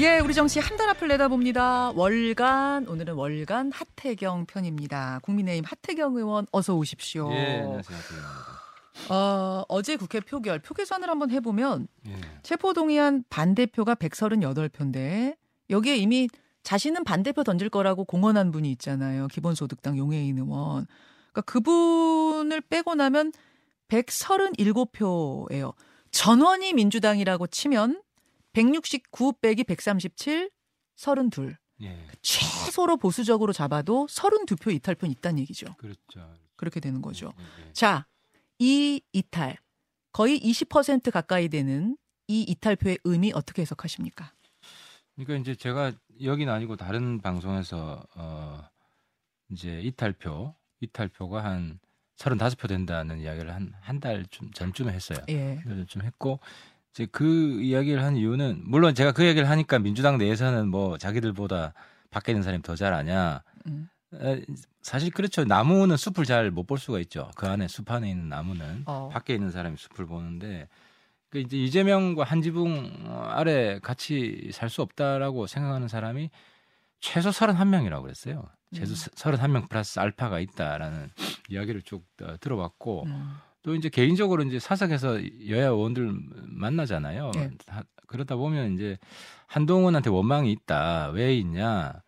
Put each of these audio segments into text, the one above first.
예, 우리 정치 한 달 앞을 내다봅니다. 월간 오늘은 월간 하태경 편입니다. 국민의힘 하태경 의원 어서 오십시오. 예, 안녕하세요. 하태경입니다. 어, 어제 국회 표결 표 계산을 한번 해보면 예. 체포 동의안 반대표가 138표인데 여기에 이미 자신은 반대표 던질 거라고 공언한 분이 있잖아요. 기본소득당 용해인 의원. 그러니까 그분을 빼고 나면 137표예요. 전원이 민주당이라고 치면 169 빼기 137, 32. 예. 최소로 보수적으로 잡아도 32표 이탈표는 있다는 얘기죠. 그렇죠. 그렇게 되는 거죠. 예, 예. 자, 이 이탈 거의 20% 가까이 되는 이 이탈표의 의미 어떻게 해석하십니까? 그러니까 이제 제가 여기는 아니고 다른 방송에서 어 이제 이탈표, 이탈표가 한 35표 된다는 이야기를 한 한 달 전쯤에 했어요. 예. 좀 했고 이제 그 이야기를 한 이유는 물론 제가 그 얘기를 하니까 민주당 내에서는 뭐 자기들보다 밖에 있는 사람이 더 잘 아냐. 음. 에, 사실 그렇죠. 나무는 숲을 잘 못 볼 수가 있죠. 그 안에 숲 안에 있는 나무는 어. 밖에 있는 사람이 숲을 보는데 그 이제 이재명과 한 지붕 아래 같이 살 수 없다라고 생각하는 사람이 최소 31명이라고 그랬어요. 최소 음. 31명 플러스 알파가 있다라는 이야기를 쭉 어, 들어봤고 음. 또 이제 개인적으로 이제 사석에서 여야 의원들 만나잖아요. 예. 다- 그러다 보면 이제 한동훈한테 원망이 있다. 왜 있냐?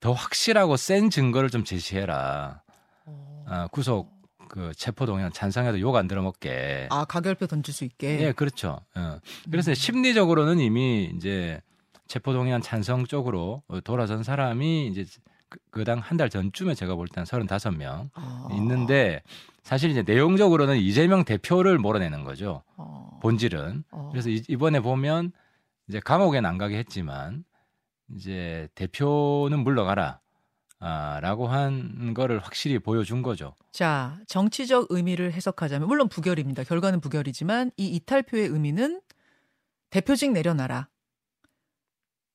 더 확실하고 센 증거를 좀 제시해라. 어. 아, 구속 그 체포 동의안 찬성해도 욕 안 들어먹게. 아, 가결표 던질 수 있게. 예, 그렇죠. 어. 그래서 음. 심리적으로는 이미 이제 체포 동의안 찬성 쪽으로 돌아선 사람이 이제 그당 한 달 전쯤에 제가 볼 때는 35명 아. 있는데 사실 이제 내용적으로는 이재명 대표를 몰아내는 거죠. 어. 본질은. 어. 그래서 이- 이번에 보면 이제 감옥에는 안 가게 했지만 이제 대표는 물러가라. 아, 라고 한 거를 확실히 보여준 거죠. 자, 정치적 의미를 해석하자면 물론 부결입니다. 결과는 부결이지만 이 이탈표의 의미는 대표직 내려놔라.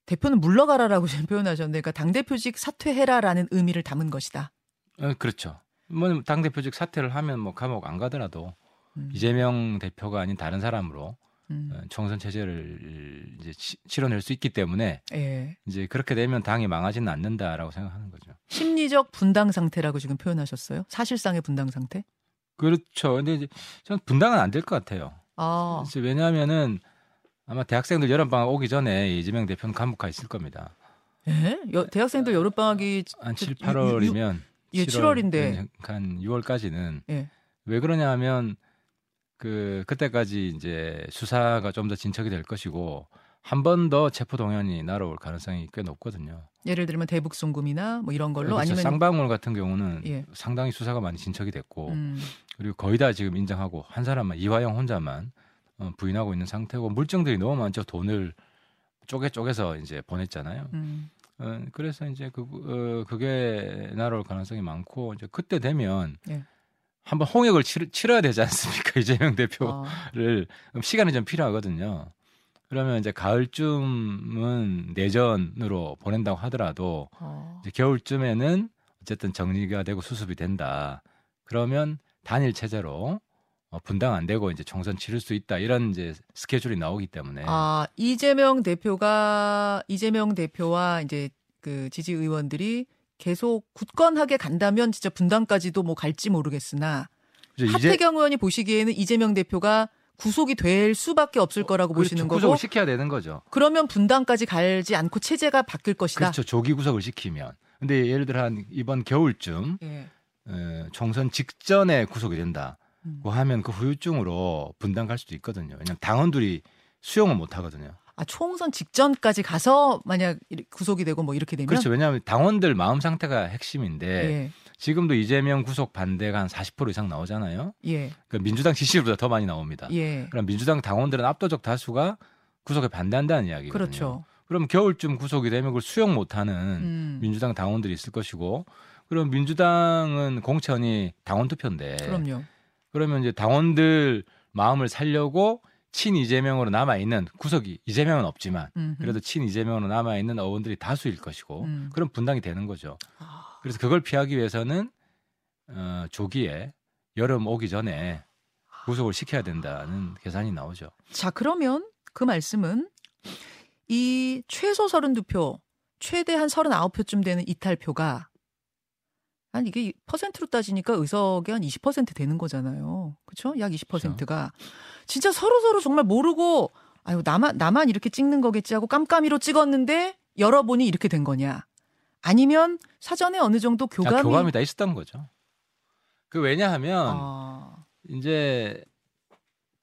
대표는 물러가라라고 지금 표현하셨는데 그러니까 당 대표직 사퇴해라라는 의미를 담은 것이다. 어, 그렇죠. 뭐 당 대표직 사퇴를 하면 뭐 감옥 안 가더라도 음. 이재명 대표가 아닌 다른 사람으로 음. 어, 총선 체제를 이제 치, 치러낼 수 있기 때문에 예. 이제 그렇게 되면 당이 망하지는 않는다라고 생각하는 거죠. 심리적 분당 상태라고 지금 표현하셨어요. 사실상의 분당 상태? 그렇죠. 근데 이제 저는 분당은 안 될 것 같아요. 아, 왜냐하면은 아마 대학생들 여름방학 오기 전에 이재명 대표는 감옥 가 있을 겁니다. 예? 여- 대학생들 여름 방학이 한 저- 7, 유- 8월이면 예, 7월 인데. 한 6월까지는 예. 왜 그러냐면 그 그때까지 이제 수사가 좀 더 진척이 될 것이고 한 번 더 체포 동의안이 날아올 가능성이 꽤 높거든요. 예를 들면 대북 송금이나 뭐 이런 걸로 그래서 아니면 쌍방울 같은 경우는 예. 상당히 수사가 많이 진척이 됐고 음, 그리고 거의 다 지금 인정하고 한 사람만 이화영 혼자만 어, 부인하고 있는 상태고 물증들이 너무 많죠. 돈을 쪼개 쪼개서 이제 보냈잖아요. 음. 어, 그래서 이제 그 어, 그게 날아올 가능성이 많고 이제 그때 되면 예. 한번 홍역을 치르, 치러야 되지 않습니까 이재명 대표를 아, 그럼 시간이 좀 필요하거든요. 그러면 이제 가을쯤은 내전으로 보낸다고 하더라도 아. 이제 겨울쯤에는 어쨌든 정리가 되고 수습이 된다. 그러면 단일 체제로 어, 분당 안 되고 이제 총선 치를 수 있다 이런 이제 스케줄이 나오기 때문에 아, 이재명 대표가 이재명 대표와 이제 그 지지 의원들이 계속 굳건하게 간다면 진짜 분당까지도 뭐 갈지 모르겠으나 이제 하태경 의원이 보시기에는 이재명 대표가 구속이 될 수밖에 없을 거라고 보시는 그렇죠. 거고 구속을 시켜야 되는 거죠. 그러면 분당까지 갈지 않고 체제가 바뀔 것이다. 그렇죠. 조기 구속을 시키면. 근데 예를 들어 한 이번 겨울쯤 예. 어, 총선 직전에 구속이 된다. 음. 고 하면 그 후유증으로 분당 갈 수도 있거든요. 왜냐하면 당원들이 수용을 못 하거든요. 아, 총선 직전까지 가서 만약 구속이 되고 뭐 이렇게 되면 그렇죠. 왜냐하면 당원들 마음 상태가 핵심인데 예. 지금도 이재명 구속 반대가 한 40% 이상 나오잖아요. 예. 그러니까 민주당 지지율보다 더 많이 나옵니다. 예. 그럼 민주당 당원들은 압도적 다수가 구속에 반대한다는 이야기거든요. 그렇죠. 그럼 겨울쯤 구속이 되면 그걸 수용 못하는 음. 민주당 당원들이 있을 것이고, 그럼 민주당은 공천이 당원 투표인데, 그럼요. 그러면 이제 당원들 마음을 살려고 친 이재명으로 남아 있는 구석이 이재명은 없지만 음. 그래도 친 이재명으로 남아 있는 의원들이 다수일 것이고 음. 그럼 분당이 되는 거죠. 아, 그래서 그걸 피하기 위해서는 어, 조기에 여름 오기 전에 구속을 시켜야 된다는 계산이 나오죠. 자, 그러면 그 말씀은 이 최소 32표, 최대 한 39표쯤 되는 이탈표가 한 이게 퍼센트로 따지니까 의석의 한20% 되는 거잖아요. 그렇죠? 약 20%가 진짜 서로 서로 정말 모르고 아유 나만 나만 이렇게 찍는 거겠지 하고 깜깜이로 찍었는데 열어보니 이렇게 된 거냐? 아니면 사전에 어느 정도 교감이 아, 교감이 다 있었던 거죠. 그 왜냐하면 아, 이제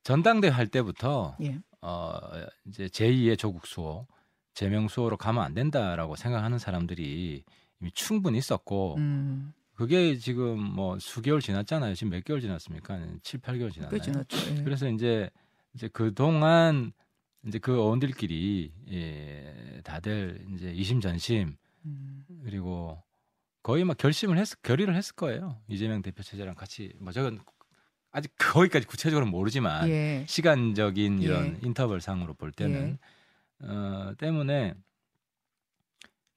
전당대 할 때부터 예. 어 이제 제2의 조국 수호, 제명 수호로 가면 안 된다라고 생각하는 사람들이 이미 충분히 있었고 음, 그게 지금 뭐 수개월 지났잖아요. 지금 몇 개월 지났습니까? 7, 8개월 지났나요? 꽤 지났죠. 예. 그래서 이제 이제 그 동안 이제 그 어원들끼리 예, 다들 이제 이심전심 음, 그리고 거의 막 결심을 했 결의를 했을 거예요. 이재명 대표 체제랑 같이 뭐 저건 아직 거기까지 구체적으로 모르지만 예. 시간적인 이런 예. 인터벌 상으로 볼 때는 어 때문에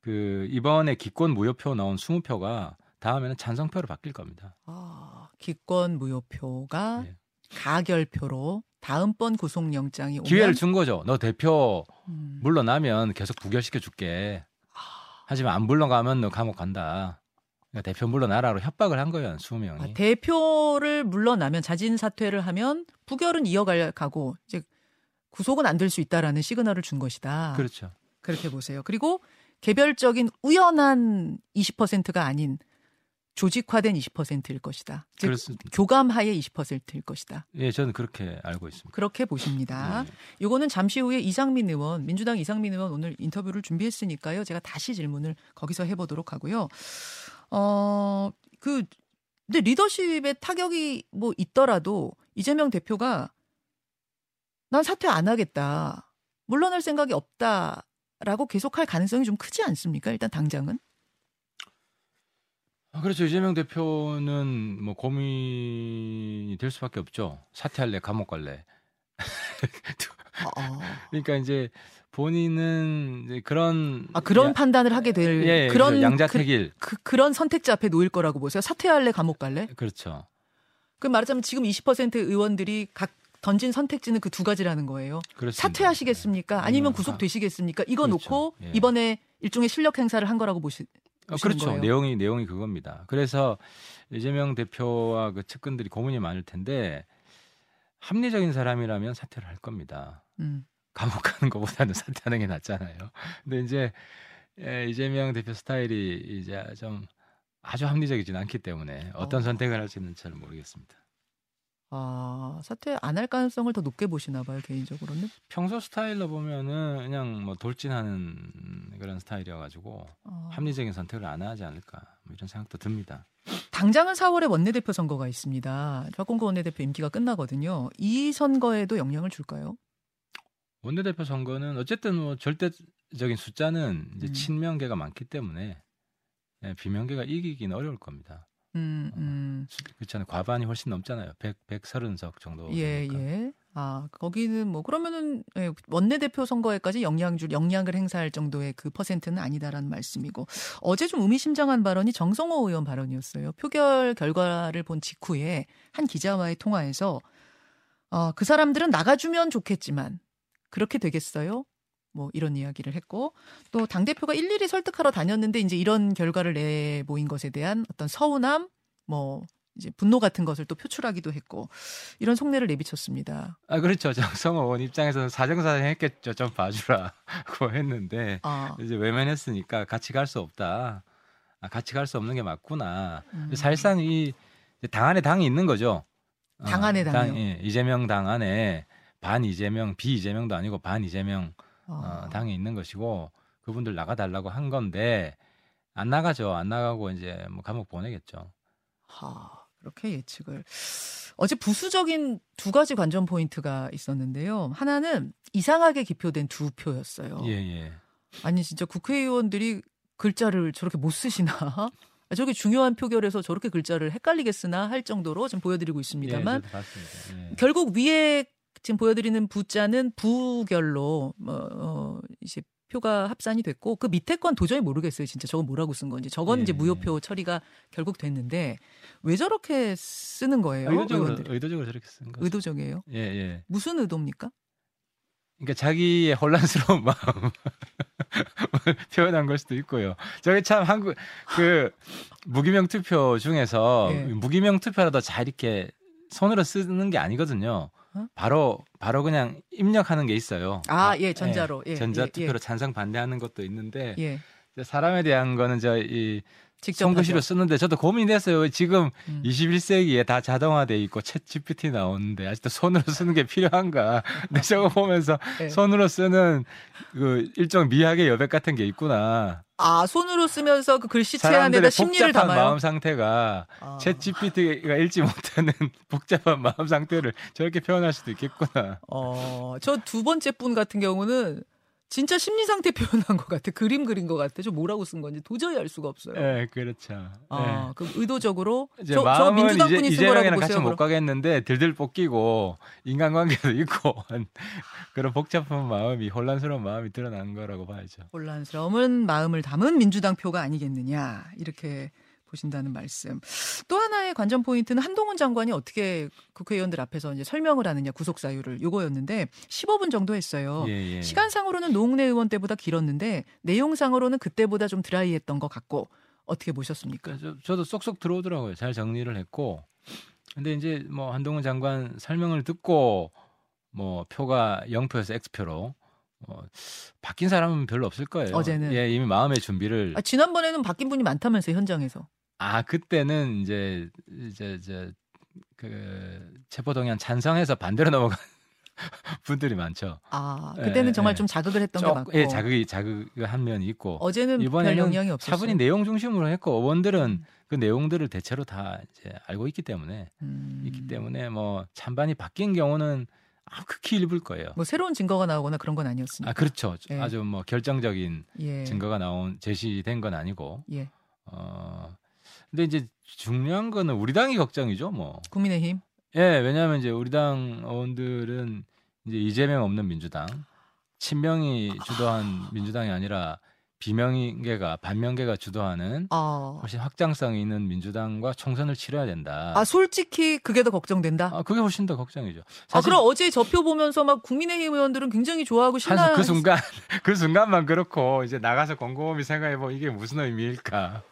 그 이번에 기권 무효표 나온 20표가 다음에는 찬성표로 바뀔 겁니다. 아, 기권 무효표가 예. 가결표로 다음번 구속영장이 오면 기회를 준 거죠. 너 대표 음, 물러나면 계속 부결시켜 줄게. 하지만 안 물러가면 너 감옥 간다. 그러니까 대표 물러나라로 협박을 한 거예요, 수명이. 아, 대표를 물러나면 자진 사퇴를 하면 부결은 이어갈 가고 이제 구속은 안 될 수 있다라는 시그널을 준 것이다. 그렇죠. 그렇게 보세요. 그리고 개별적인 우연한 20%가 아닌 조직화된 20%일 것이다. 즉 그렇습니다. 교감하에 20%일 것이다. 예, 저는 그렇게 알고 있습니다. 그렇게 보십니다. 네. 요거는 잠시 후에 이상민 의원, 민주당 이상민 의원 오늘 인터뷰를 준비했으니까요. 제가 다시 질문을 거기서 해보도록 하고요. 어, 그, 근데 리더십에 타격이 뭐 있더라도 이재명 대표가 난 사퇴 안 하겠다. 물러날 생각이 없다라고 계속할 가능성이 좀 크지 않습니까? 일단 당장은. 아, 그렇죠. 이재명 대표는 뭐 고민이 될 수밖에 없죠. 사퇴할래, 감옥 갈래. 어, 그러니까 이제 본인은 이제 그런 아, 그런 야- 판단을 하게 될 예, 예, 그런 그래서 양자 그, 택일 그, 그 런 선택지 앞에 놓일 거라고 보세요. 사퇴할래, 감옥 갈래? 그렇죠. 그 말하자면 지금 20% 의원들이 각 던진 선택지는 그 두 가지라는 거예요. 그렇습니다. 사퇴하시겠습니까? 아니면 음, 구속되시겠습니까? 이거 그렇죠. 놓고 예. 이번에 일종의 실력 행사를 한 거라고 보시, 어, 그렇죠. 거예요. 내용이 내용이 그겁니다. 그래서 이재명 대표와 그 측근들이 고민이 많을 텐데 합리적인 사람이라면 사퇴를 할 겁니다. 음. 감옥 가는 것보다는 사퇴하는 게 낫잖아요. 근데 이제 에, 이재명 대표 스타일이 이제 좀 아주 합리적이진 않기 때문에 어떤 어. 선택을 할지는 잘 모르겠습니다. 아, 사퇴 안 할 가능성을 더 높게 보시나 봐요, 개인적으로는. 평소 스타일로 보면은 그냥 뭐 돌진하는 그런 스타일이어가지고 어, 합리적인 선택을 안 하지 않을까 뭐 이런 생각도 듭니다. 당장은 4월에 원내대표 선거가 있습니다. 박공구 원내대표 임기가 끝나거든요. 이 선거에도 영향을 줄까요? 원내대표 선거는 어쨌든 뭐 절대적인 숫자는 이제 음. 친명계가 많기 때문에 예, 비명계가 이기기는 어려울 겁니다. 음, 음. 수- 그렇잖아요. 과반이 훨씬 넘잖아요. 100, 130석 정도. 예, 되니까. 예. 아, 거기는 뭐 그러면은 예, 원내대표 선거에까지 영향줄 영향을 행사할 정도의 그 퍼센트는 아니다라는 말씀이고 어제 좀 의미심장한 발언이 정성호 의원 발언이었어요. 표결 결과를 본 직후에 한 기자와의 통화에서 어, 그 사람들은 나가주면 좋겠지만 그렇게 되겠어요? 뭐 이런 이야기를 했고 또 당 대표가 일일이 설득하러 다녔는데 이제 이런 결과를 내 모인 것에 대한 어떤 서운함, 뭐 이제 분노 같은 것을 또 표출하기도 했고 이런 속내를 내비쳤습니다. 아 그렇죠. 정성호 의원 입장에서는 사정사정 했겠죠. 좀 봐주라고 했는데 아, 이제 외면했으니까 같이 갈 수 없다. 아, 같이 갈 수 없는 게 맞구나. 음. 사실상 이 당 안에 당이 있는 거죠. 어, 당 안에 당이요? 예, 이재명 당 안에 반 이재명, 비 이재명도 아니고 반 이재명 어, 아, 당에 있는 것이고 그분들 나가달라고 한 건데 안 나가죠. 안 나가고 이제 뭐 감옥 보내겠죠. 하, 그렇게 예측을. 어제 부수적인 두 가지 관전 포인트가 있었는데요. 하나는 이상하게 기표된 두 표였어요. 예, 예. 아니 진짜 국회의원들이 글자를 저렇게 못 쓰시나? 아, 저렇게 중요한 표결에서 저렇게 글자를 헷갈리게 쓰나 할 정도로 지금 보여드리고 예, 있습니다만 봤습니다. 예. 결국 위에 지금 보여드리는 부자는 부결로 뭐, 어, 이제 표가 합산이 됐고 그 밑에 건 도저히 모르겠어요. 진짜 저건 뭐라고 쓴 건지. 저건 예, 이제 무효표 처리가 결국 됐는데 왜 저렇게 쓰는 거예요? 아, 의도적으로 의원들이? 의도적으로 저렇게 쓴 거죠. 의도적이에요. 예, 예. 무슨 의도입니까? 그러니까 자기의 혼란스러운 마음 표현한 걸 수도 있고요. 저게 참 한국 그 무기명 투표 중에서 예. 무기명 투표라도 잘 이렇게 손으로 쓰는 게 아니거든요. 어? 바로 바로 그냥 입력하는 게 있어요. 아, 예, 전자로. 예, 전자 예, 투표로 찬성 반대하는 것도 있는데 예. 사람에 대한 거는 저이 직접 손글씨로. 쓰는데 저도 고민됐어요. 지금 음. 21세기에 다 자동화돼 있고 챗 GPT 나오는데 아직도 손으로 쓰는 게 필요한가? 근데 저거 보면서 예. 손으로 쓰는 그 일종 미학의 여백 같은 게 있구나. 아, 손으로 쓰면서 그 글씨체 안에다 심리를 복잡한 담아요. 마음 상태가 아. 챗 GPT가 읽지 못하는 복잡한 마음 상태를 저렇게 표현할 수도 있겠구나. 어, 저 두 번째 분 같은 경우는 진짜 심리 상태 표현한 것 같아. 그림 그린 것 같아. 저 뭐라고 쓴 건지 도저히 알 수가 없어요. 예, 그렇죠. 아, 그 의도적으로 저, 저 민주당 분이 쓴 거라고 이재명이랑 같이 보세요. 못 그럼. 가겠는데 들들 볶이고 인간관계도 있고 그런 복잡한 마음이 혼란스러운 마음이 드러난 거라고 봐야죠. 혼란스러운 마음을 담은 민주당 표가 아니겠느냐 이렇게 보신다는 말씀. 또 하나의 관전 포인트는 한동훈 장관이 어떻게 국회의원들 앞에서 이제 설명을 하느냐 구속 사유를 요거였는데 15분 정도 했어요. 예, 예. 시간상으로는 노웅래 의원 때보다 길었는데 내용상으로는 그때보다 좀 드라이했던 것 같고 어떻게 보셨습니까? 저, 저도 쏙쏙 들어오더라고요. 잘 정리를 했고. 근데 이제 뭐 한동훈 장관 설명을 듣고 뭐 표가 0표에서 X표로 어, 바뀐 사람은 별로 없을 거예요. 어제는. 예, 이미 마음의 준비를 아, 지난번에는 바뀐 분이 많다면서요 현장에서. 아 그때는 이제 이제 이제 그 체포동의안 찬성해서 반대로 넘어간 분들이 많죠. 아 예, 그때는 정말 예. 좀 자극을 했던 게 쪽- 맞고. 예, 자극이 자극 한 면이 있고 어제는 별 이번에는 영향이 없었어요. 차분히 내용 중심으로 했고 의원들은 그 내용들을 대체로 다 이제 알고 있기 때문에 음. 있기 때문에 뭐 찬반이 바뀐 경우는 아, 극히 일부일 거예요. 뭐 새로운 증거가 나오거나 그런 건 아니었습니다. 아 그렇죠. 예. 아주 뭐 결정적인 예. 증거가 나온 제시된 건 아니고 예. 어 근데 이제 중요한 거는 우리 당이 걱정이죠, 뭐. 국민의힘. 예, 왜냐하면 이제 우리 당 의원들은 이제 이재명 없는 민주당, 친명이 주도한 민주당이 아니라 비명계가 반명계가 주도하는 아, 훨씬 확장성이 있는 민주당과 총선을 치러야 된다. 아 솔직히 그게 더 걱정된다. 아, 그게 훨씬 더 걱정이죠. 아, 그럼 어제 저표 보면서 막 국민의힘 의원들은 굉장히 좋아하고 신나. 그 순간 그 순간만 그렇고 이제 나가서 곰곰이 생각해 보면 이게 무슨 의미일까?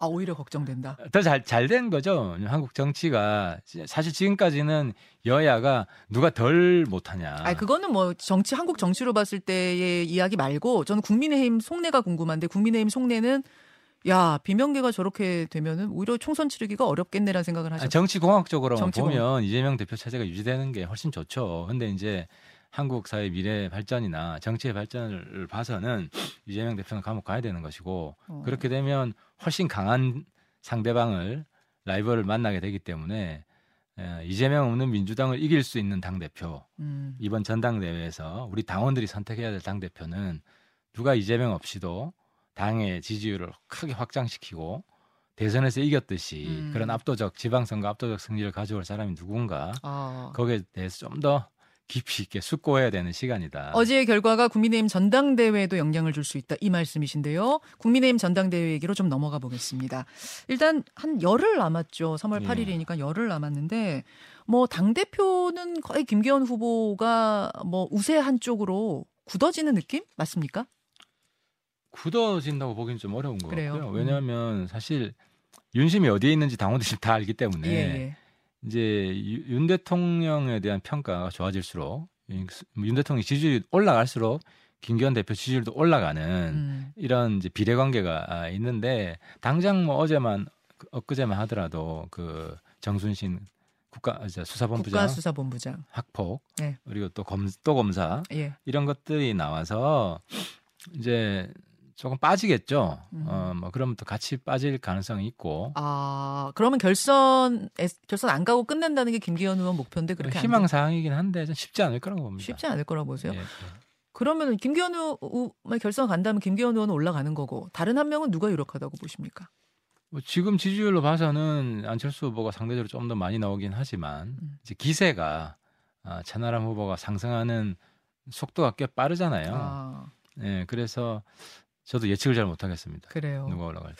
아 오히려 걱정된다. 더 잘 잘 된 거죠. 한국 정치가 사실 지금까지는 여야가 누가 덜 못하냐. 아 그거는 뭐 정치 한국 정치로 봤을 때의 이야기 말고 저는 국민의힘 속내가 궁금한데 국민의힘 속내는 야 비명계가 저렇게 되면은 오히려 총선 치르기가 어렵겠네라는 생각을 아, 하셨어요. 정치 공학적으로 정치공학. 보면 이재명 대표 체제가 유지되는 게 훨씬 좋죠. 근데 이제 한국 사회 미래 발전이나 정치의 발전을 봐서는 이재명 대표는 감옥 가야 되는 것이고 어. 그렇게 되면 훨씬 강한 상대방을 라이벌을 만나게 되기 때문에 에, 이재명 없는 민주당을 이길 수 있는 당 대표 음. 이번 전당대회에서 우리 당원들이 선택해야 될 당 대표는 누가 이재명 없이도 당의 지지율을 크게 확장시키고 대선에서 이겼듯이 음. 그런 압도적 지방선거 압도적 승리를 가져올 사람이 누군가 아. 거기에 대해서 좀 더 깊이 있게 숙고해야 되는 시간이다. 어제의 결과가 국민의힘 전당대회에도 영향을 줄 수 있다 이 말씀이신데요. 국민의힘 전당대회 얘기로 좀 넘어가 보겠습니다. 일단 한 열흘 남았죠. 3월 예. 8일이니까 열흘 남았는데 뭐당 대표는 거의 김기현 후보가 뭐 우세 한 쪽으로 굳어지는 느낌 맞습니까? 굳어진다고 보기는 좀 어려운? 같고요. 음. 왜냐하면 사실 윤심이 어디에 있는지 당원들이 다 알기 때문에 예, 예. 이제 유- 윤 대통령에 대한 평가가 좋아질수록 윤 대통령 지지율이 올라갈수록 김기현 대표 지지율도 올라가는 음. 이런 이제 비례관계가 아, 있는데 당장 뭐 어제만 그 엊그제만 하더라도 그 정순신 국가 수사본부장 국가수사본부장. 학폭 네. 그리고 또검또 검사 예. 이런 것들이 나와서 이제 조금 빠지겠죠. 음. 어, 뭐 그러면 또 같이 빠질 가능성이 있고 아, 그러면 결선 결선 안 가고 끝낸다는 게 김기현 의원 목표인데 그렇게 안 희망 돼- 사항이긴 한데 좀 쉽지 않을 거라고 봅니다. 쉽지 않을 거라고 보세요. 예, 예. 그러면 김기현 의원 결선 간다면 김기현 의원은 올라가는 거고 다른 한 명은 누가 유력하다고 보십니까? 뭐 지금 지지율로 봐서는 안철수 후보가 상대적으로 좀 더 많이 나오긴 하지만 음. 이제 기세가 아, 천하람 후보가 상승하는 속도가 꽤 빠르잖아요. 아, 예, 그래서 저도 예측을 잘 못하겠습니다. 그래요. 누가 올라갈지.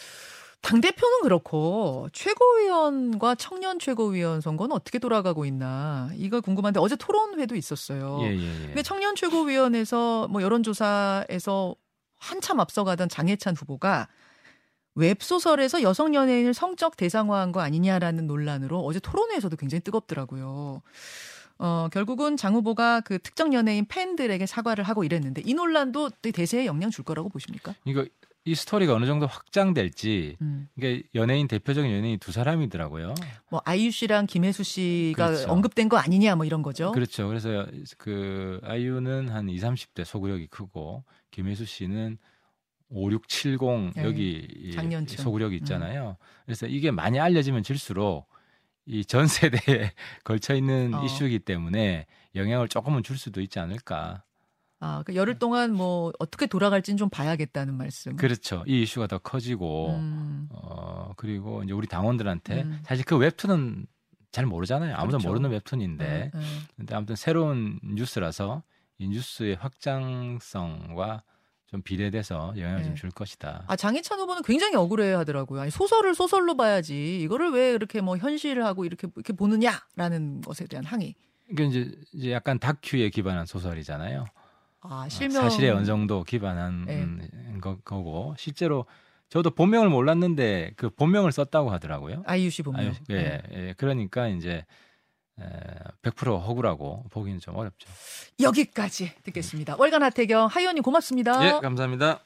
당 대표는 그렇고 최고위원과 청년 최고위원 선거는 어떻게 돌아가고 있나 이거 궁금한데 어제 토론회도 있었어요. 예, 예, 예. 근데 청년 최고위원회에서 뭐 여론조사에서 한참 앞서가던 장해찬 후보가 웹소설에서 여성 연예인을 성적 대상화한 거 아니냐라는 논란으로 어제 토론회에서도 굉장히 뜨겁더라고요. 어, 결국은 장 후보가 그 특정 연예인 팬들에게 사과를 하고 이랬는데 이 논란도 대세에 영향 줄 거라고 보십니까? 이거 이 스토리가 어느 정도 확장될지 음. 이게 연예인 대표적인 연예인 두 사람이더라고요. 뭐 아이유 씨랑 김혜수 씨가 그렇죠. 언급된 거 아니냐 뭐 이런 거죠. 그렇죠. 그래서 그 아이유는 한 2, 30대 소구력이 크고 김혜수 씨는 5, 6, 70 네. 여기. 음. 소구력이 있잖아요. 그래서 이게 많이 알려지면 질수록 이 전 세대에 걸쳐 있는 어. 이슈이기 때문에 영향을 조금은 줄 수도 있지 않을까. 아, 그 열흘 동안 뭐 어떻게 돌아갈지는 좀 봐야겠다는 말씀. 그렇죠. 이 이슈가 더 커지고 음. 어 그리고 이제 우리 당원들한테 음. 사실 그 웹툰은 잘 모르잖아요. 아무도 그렇죠. 모르는 웹툰인데. 네, 네. 근데 아무튼 새로운 뉴스라서 이 뉴스의 확장성과 좀 비례돼서 영향을 네. 좀줄 것이다. 아 장희찬 후보는 굉장히 억울해 하더라고요. 아니 소설을 소설로 봐야지 이거를 왜 이렇게 뭐 현실하고 이렇게 이렇게 보느냐라는 것에 대한 항의. 이게 이제, 이제 약간 다큐에 기반한 소설이잖아요. 아 어, 실명 사실에 어느 정도 기반한 네. 음, 거, 거고 실제로 저도 본명을 몰랐는데 그 본명을 썼다고 하더라고요. 아이유 씨 보면. 아유, 예, 예, 그러니까 이제 에, 100% 억울하고 보기는 좀 어렵죠. 여기까지 듣겠습니다. 월간 하태경 하의원님 고맙습니다. 예, 감사합니다.